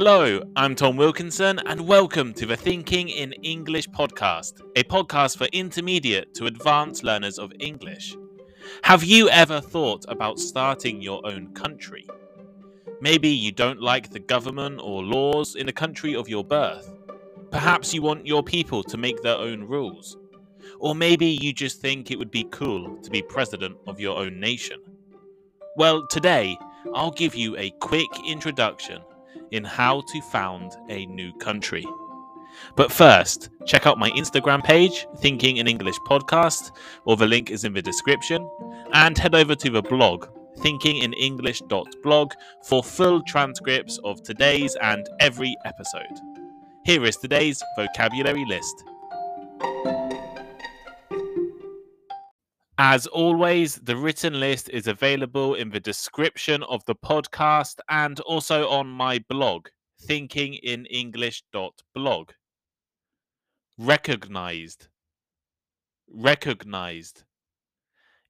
Hello, I'm Tom Wilkinson, and welcome to the Thinking in English podcast, a podcast for intermediate to advanced learners of English. Have you ever thought about starting your own country? Maybe you don't like the government or laws in the country of your birth. Perhaps you want your people to make their own rules. Or maybe you just think it would be cool to be president of your own nation. Well, today, I'll give you a quick introduction in how to found a new country. But first, check out my Instagram page, Thinking in English Podcast, or the link is in the description, and head over to the blog, thinkinginenglish.blog, for full transcripts of today's and every episode. Here is today's vocabulary list. As always, the written list is available in the description of the podcast and also on my blog, thinkinginenglish.blog. Recognized. Recognized.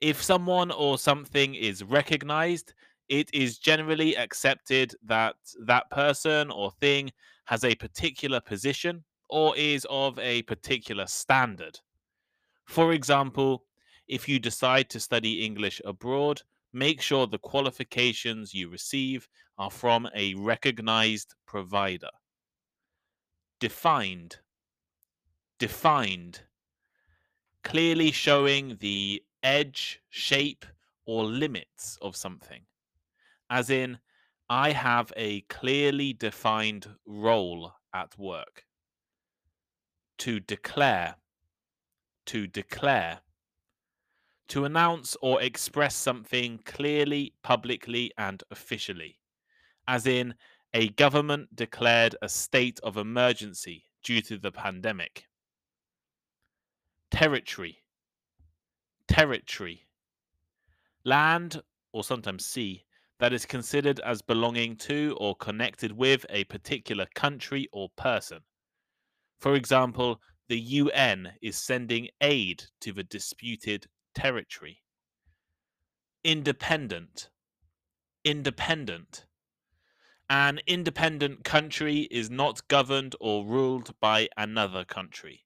If someone or something is recognized, it is generally accepted that that person or thing has a particular position or is of a particular standard. For example, if you decide to study English abroad, make sure the qualifications you receive are from a recognized provider. Defined. Defined. Clearly showing the edge, shape, or limits of something. As in, I have a clearly defined role at work. To declare. To declare to announce or express something clearly, publicly, and officially, as in a government declared a state of emergency due to the pandemic. Territory, territory, land or sometimes sea that is considered as belonging to or connected with a particular country or person. For example, the UN is sending aid to the disputed territory. Independent. Independent. An independent country is not governed or ruled by another country.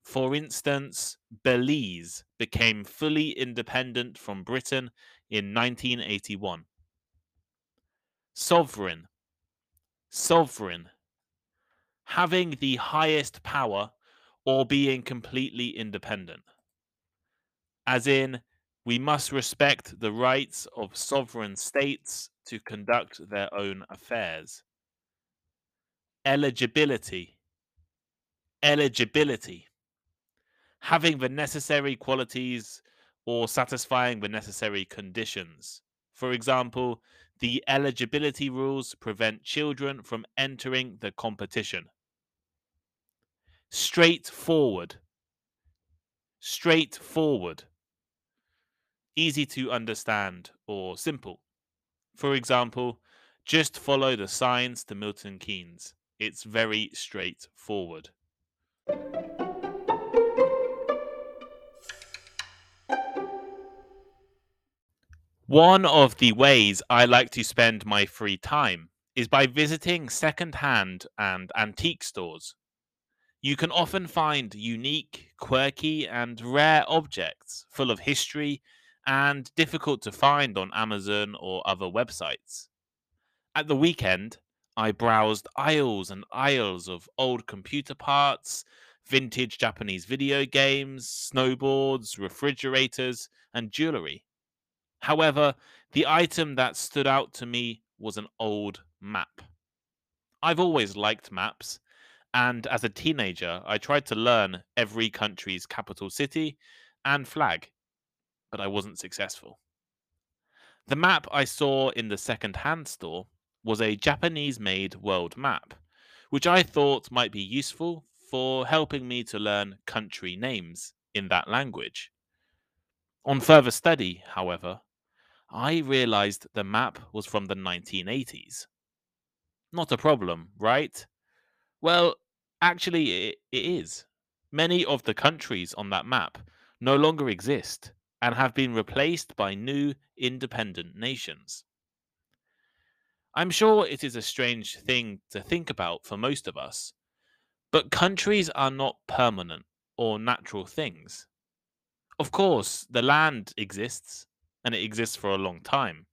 For instance, Belize became fully independent from Britain in 1981. Sovereign. Sovereign. Having the highest power or being completely independent as in, we must respect the rights of sovereign states to conduct their own affairs. Eligibility. Eligibility. Having the necessary qualities or satisfying the necessary conditions. For example, the eligibility rules prevent children from entering the competition. Straightforward. Straightforward easy to understand or simple. For example, just follow the signs to Milton Keynes. It's very straightforward. One of the ways I like to spend my free time is by visiting second-hand and antique stores. You can often find unique, quirky, and rare objects full of history, and difficult to find on Amazon or other websites. At the weekend, I browsed aisles and aisles of old computer parts, vintage Japanese video games, snowboards, refrigerators, and jewelry. However, the item that stood out to me was an old map. I've always liked maps, and as a teenager, I tried to learn every country's capital city and flag but I wasn't successful. The map I saw in the second hand store was a Japanese made world map, which I thought might be useful for helping me to learn country names in that language. On further study, however, I realized the map was from the 1980s. Not a problem, right? Well, actually, it, it is. Many of the countries on that map no longer exist and have been replaced by new independent nations. I'm sure it is a strange thing to think about for most of us, but countries are not permanent or natural things. Of course, the land exists, and it exists for a long time,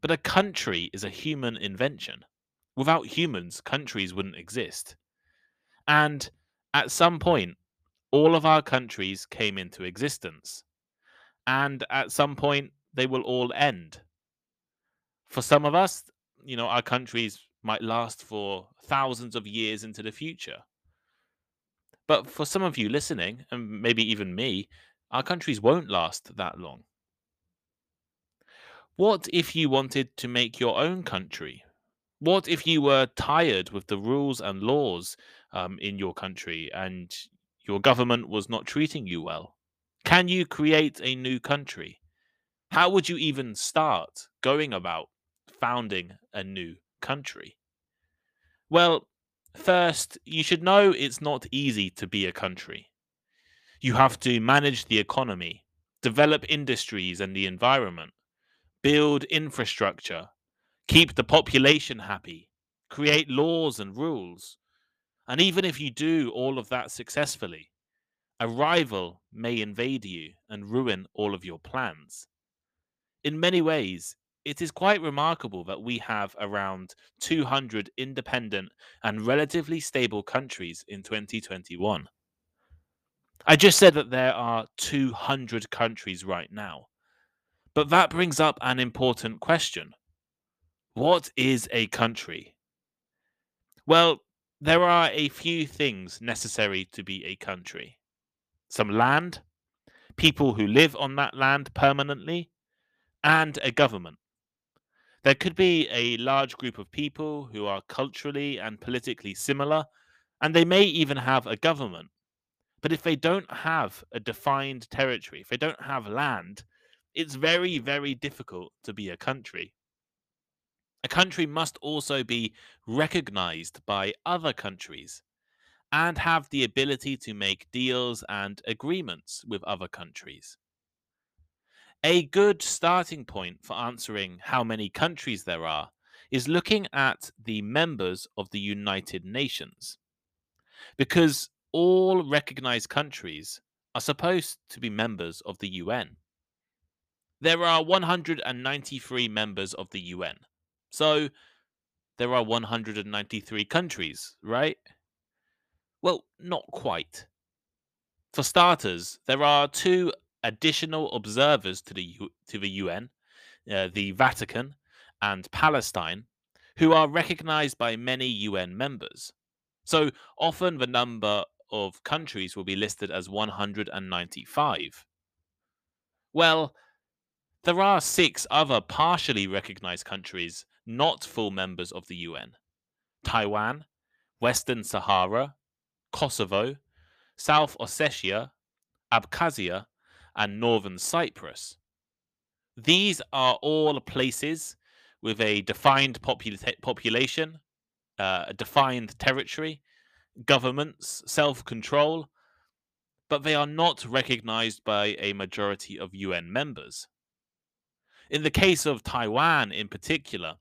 but a country is a human invention. Without humans, countries wouldn't exist. And at some point, all of our countries came into existence. And at some point, they will all end. For some of us, you know, our countries might last for thousands of years into the future. But for some of you listening, and maybe even me, our countries won't last that long. What if you wanted to make your own country? What if you were tired with the rules and laws um, in your country and your government was not treating you well? Can you create a new country? How would you even start going about founding a new country? Well, first, you should know it's not easy to be a country. You have to manage the economy, develop industries and the environment, build infrastructure, keep the population happy, create laws and rules. And even if you do all of that successfully, a rival may invade you and ruin all of your plans. In many ways, it is quite remarkable that we have around 200 independent and relatively stable countries in 2021. I just said that there are 200 countries right now. But that brings up an important question What is a country? Well, there are a few things necessary to be a country some land, people who live on that land permanently, and a government. There could be a large group of people who are culturally and politically similar, and they may even have a government. But if they don't have a defined territory, if they don't have land, it's very, very difficult to be a country. A country must also be recognized by other countries and have the ability to make deals and agreements with other countries. A good starting point for answering how many countries there are is looking at the members of the United Nations. Because all recognized countries are supposed to be members of the UN. There are 193 members of the UN. So there are 193 countries, right? Well, not quite. For starters, there are two additional observers to the U- to the UN, uh, the Vatican and Palestine, who are recognized by many UN members. So often the number of countries will be listed as 195. Well, there are six other partially recognized countries not full members of the UN Taiwan, Western Sahara, Kosovo, South Ossetia, Abkhazia, and northern Cyprus. These are all places with a defined popula- population, uh, a defined territory, governments, self control, but they are not recognized by a majority of UN members. In the case of Taiwan in particular,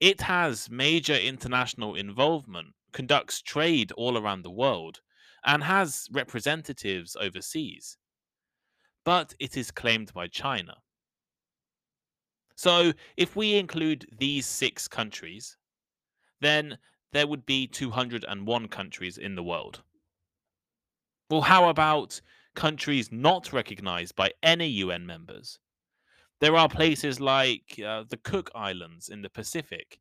it has major international involvement, conducts trade all around the world, and has representatives overseas but it is claimed by China. So, if we include these six countries, then there would be 201 countries in the world. Well, how about countries not recognized by any UN members? There are places like uh, the Cook Islands in the Pacific,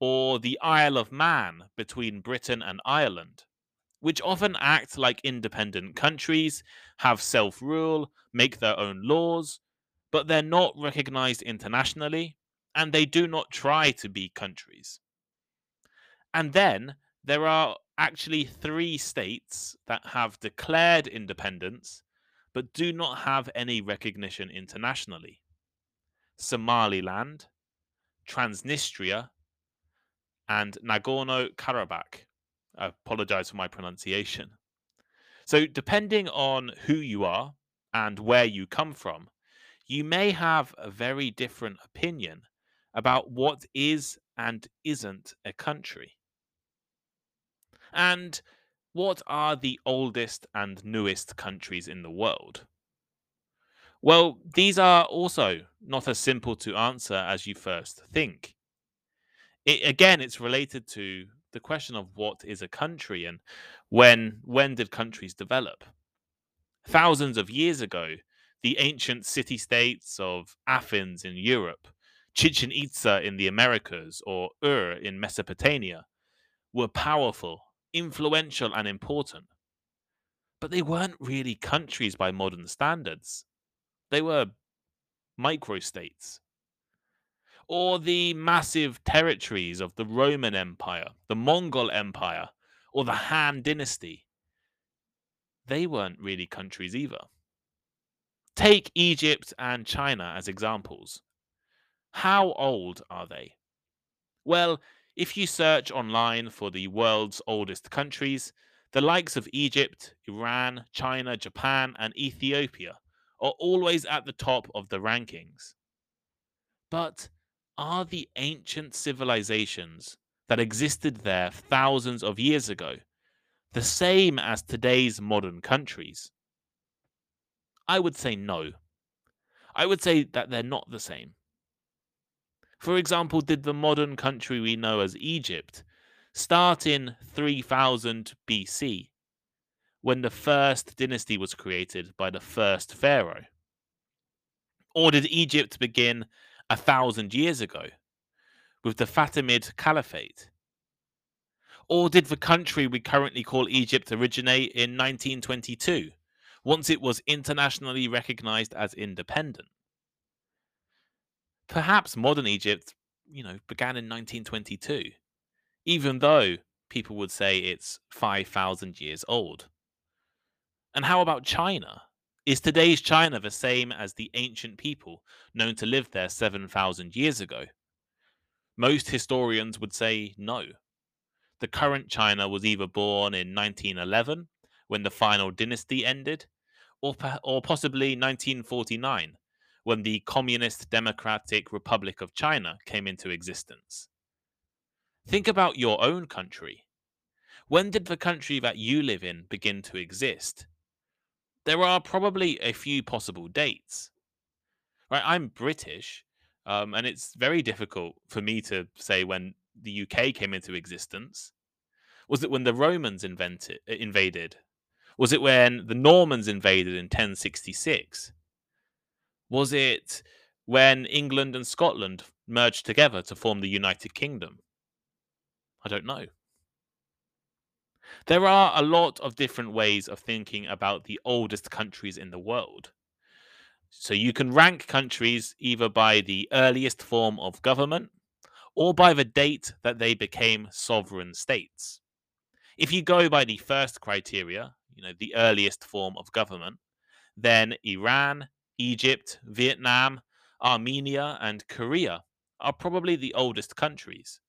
or the Isle of Man between Britain and Ireland, which often act like independent countries, have self rule, make their own laws, but they're not recognized internationally, and they do not try to be countries. And then there are actually three states that have declared independence but do not have any recognition internationally Somaliland, Transnistria, and Nagorno Karabakh. I apologize for my pronunciation. So, depending on who you are and where you come from, you may have a very different opinion about what is and isn't a country? And what are the oldest and newest countries in the world? Well, these are also not as simple to answer as you first think. It, again, it's related to the question of what is a country and when when did countries develop? Thousands of years ago, the ancient city states of Athens in Europe, Chichen Itza in the Americas, or Ur in Mesopotamia were powerful, influential, and important. But they weren't really countries by modern standards. They were microstates. Or the massive territories of the Roman Empire, the Mongol Empire, or the Han Dynasty. They weren't really countries either. Take Egypt and China as examples. How old are they? Well, if you search online for the world's oldest countries, the likes of Egypt, Iran, China, Japan, and Ethiopia are always at the top of the rankings. But are the ancient civilizations that existed there thousands of years ago the same as today's modern countries? I would say no. I would say that they're not the same. For example, did the modern country we know as Egypt start in 3000 BC? when the first dynasty was created by the first pharaoh? Or did Egypt begin a thousand years ago with the Fatimid Caliphate? Or did the country we currently call Egypt originate in 1922, once it was internationally recognized as independent? Perhaps modern Egypt, you know, began in 1922, even though people would say it's 5,000 years old. And how about China? Is today's China the same as the ancient people known to live there 7,000 years ago? Most historians would say no. The current China was either born in 1911, when the final dynasty ended, or, or possibly 1949, when the Communist Democratic Republic of China came into existence. Think about your own country. When did the country that you live in begin to exist? There are probably a few possible dates. Right, I'm British, um, and it's very difficult for me to say when the UK came into existence. Was it when the Romans invented invaded? Was it when the Normans invaded in 1066? Was it when England and Scotland merged together to form the United Kingdom? I don't know. There are a lot of different ways of thinking about the oldest countries in the world. So you can rank countries either by the earliest form of government or by the date that they became sovereign states. If you go by the first criteria, you know, the earliest form of government, then Iran, Egypt, Vietnam, Armenia, and Korea are probably the oldest countries.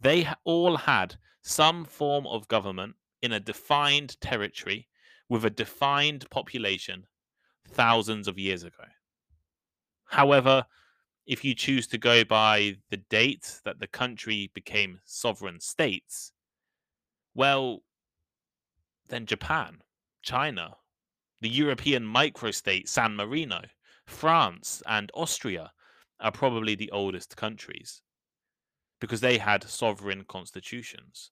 They all had some form of government in a defined territory with a defined population thousands of years ago. However, if you choose to go by the date that the country became sovereign states, well, then Japan, China, the European microstate San Marino, France, and Austria are probably the oldest countries because they had sovereign constitutions.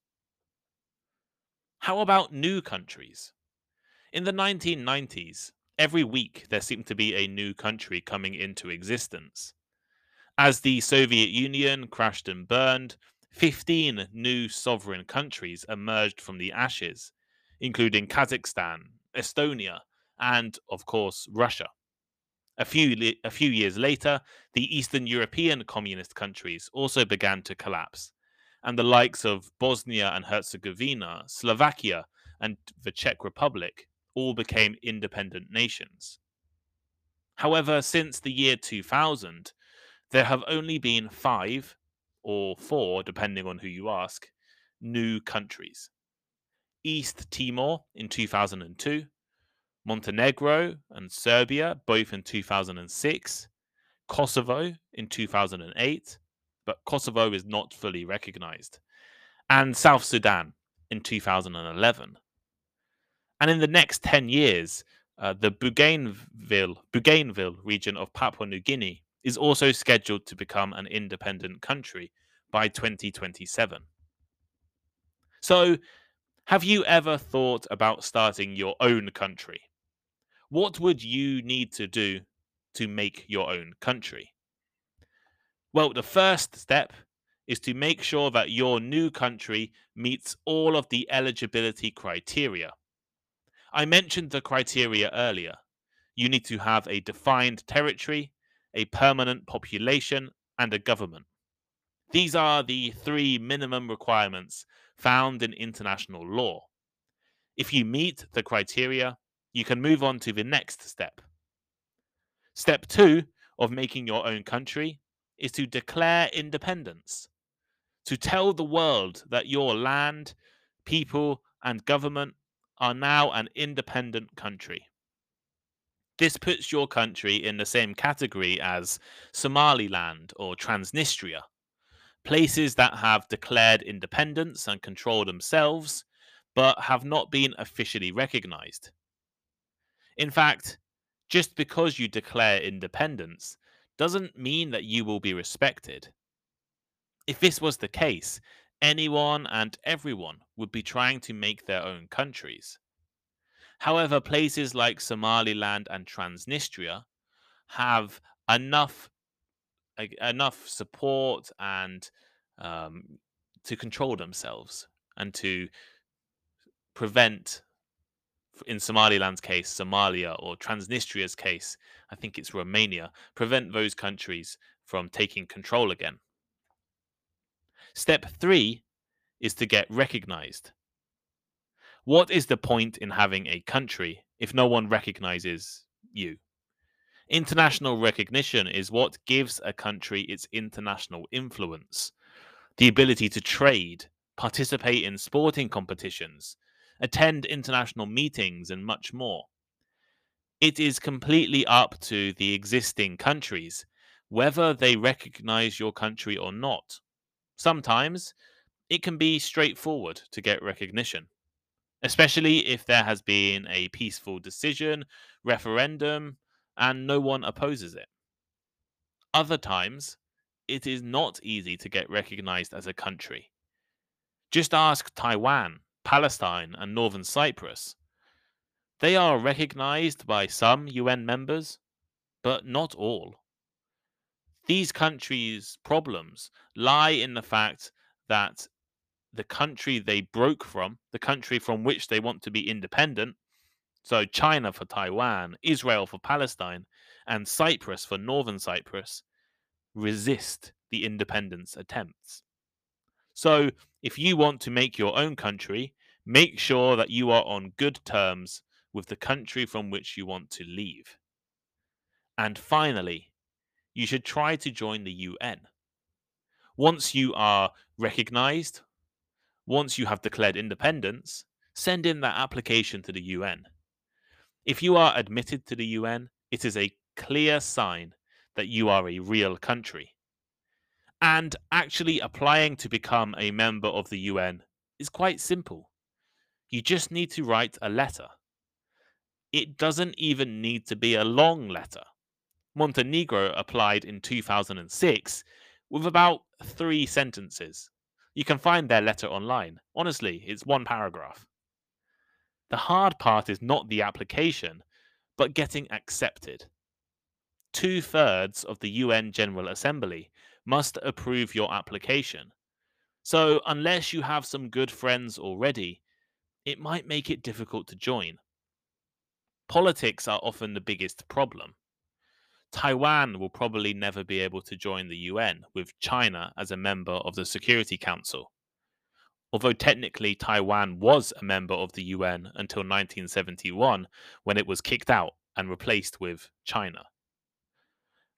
How about new countries? In the 1990s, every week there seemed to be a new country coming into existence. As the Soviet Union crashed and burned, 15 new sovereign countries emerged from the ashes, including Kazakhstan, Estonia, and, of course, Russia. A few, a few years later, the Eastern European communist countries also began to collapse, and the likes of Bosnia and Herzegovina, Slovakia, and the Czech Republic all became independent nations. However, since the year 2000, there have only been five or four, depending on who you ask, new countries. East Timor in 2002, Montenegro and Serbia, both in 2006, Kosovo in 2008, but Kosovo is not fully recognized, and South Sudan in 2011. And in the next 10 years, uh, the Bougainville, Bougainville region of Papua New Guinea is also scheduled to become an independent country by 2027. So, have you ever thought about starting your own country? What would you need to do to make your own country? Well, the first step is to make sure that your new country meets all of the eligibility criteria. I mentioned the criteria earlier. You need to have a defined territory, a permanent population, and a government. These are the three minimum requirements found in international law. If you meet the criteria, you can move on to the next step. Step two of making your own country is to declare independence, to tell the world that your land, people, and government are now an independent country. This puts your country in the same category as Somaliland or Transnistria, places that have declared independence and control themselves, but have not been officially recognized. In fact, just because you declare independence doesn't mean that you will be respected. If this was the case, anyone and everyone would be trying to make their own countries. However, places like Somaliland and Transnistria have enough enough support and um, to control themselves and to prevent in Somaliland's case, Somalia, or Transnistria's case, I think it's Romania, prevent those countries from taking control again. Step three is to get recognized. What is the point in having a country if no one recognizes you? International recognition is what gives a country its international influence, the ability to trade, participate in sporting competitions, attend international meetings, and much more. It is completely up to the existing countries whether they recognize your country or not. Sometimes it can be straightforward to get recognition, especially if there has been a peaceful decision, referendum, and no one opposes it. Other times, it is not easy to get recognized as a country. Just ask Taiwan Palestine, and Northern Cyprus. They are recognized by some UN members, but not all. These countries' problems lie in the fact that the country they broke from, the country from which they want to be independent, so China for Taiwan, Israel for Palestine, and Cyprus for Northern Cyprus, resist the independence attempts. So, if you want to make your own country, make sure that you are on good terms with the country from which you want to leave. And finally, you should try to join the UN. Once you are recognized, once you have declared independence, send in that application to the UN. If you are admitted to the UN, it is a clear sign that you are a real country. And actually applying to become a member of the UN is quite simple. You just need to write a letter. It doesn't even need to be a long letter. Montenegro applied in 2006 with about three sentences. You can find their letter online. Honestly, it's one paragraph. The hard part is not the application, but getting accepted. Two thirds of the UN General Assembly must approve your application. So, unless you have some good friends already, it might make it difficult to join. Politics are often the biggest problem. Taiwan will probably never be able to join the UN, with China as a member of the Security Council. Although technically Taiwan was a member of the UN until 1971, when it was kicked out and replaced with China.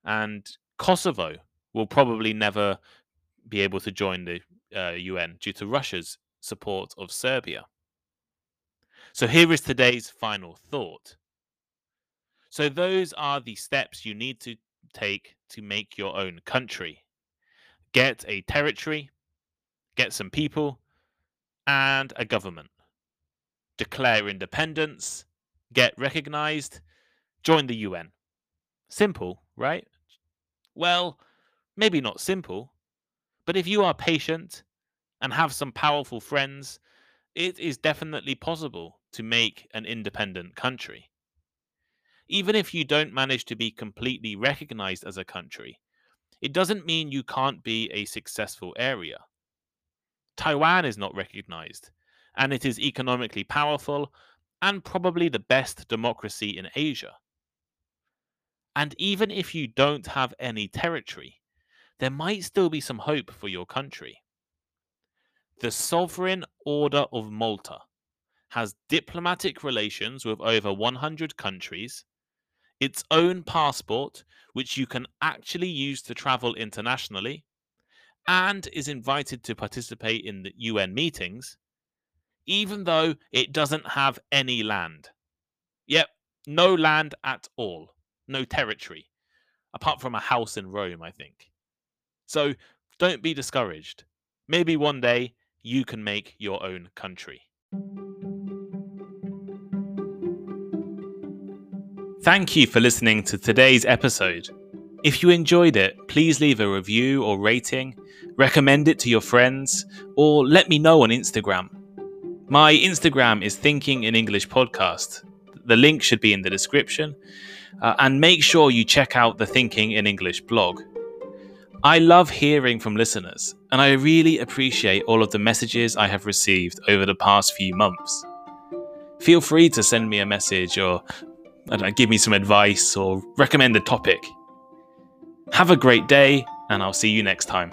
And Kosovo will probably never be able to join the uh, UN due to Russia's support of Serbia. So here is today's final thought. So those are the steps you need to take to make your own country. get a territory, get some people, and a government. Declare independence, get recognized, join the UN. Simple, right? Well, maybe not simple, but if you are patient and have some powerful friends, it is definitely possible to make an independent country. Even if you don't manage to be completely recognized as a country, it doesn't mean you can't be a successful area. Taiwan is not recognized, and it is economically powerful and probably the best democracy in Asia. And even if you don't have any territory, there might still be some hope for your country. The Sovereign Order of Malta has diplomatic relations with over 100 countries, its own passport, which you can actually use to travel internationally, and is invited to participate in the UN meetings, even though it doesn't have any land. Yep, no land at all, no territory, apart from a house in Rome, I think. So don't be discouraged. Maybe one day you can make your own country. Thank you for listening to today's episode. If you enjoyed it, please leave a review or rating, recommend it to your friends, or let me know on Instagram. My Instagram is Thinking in English Podcast. The link should be in the description. Uh, and make sure you check out the Thinking in English blog. I love hearing from listeners, and I really appreciate all of the messages I have received over the past few months. Feel free to send me a message or know, give me some advice or recommend a topic. Have a great day, and I'll see you next time.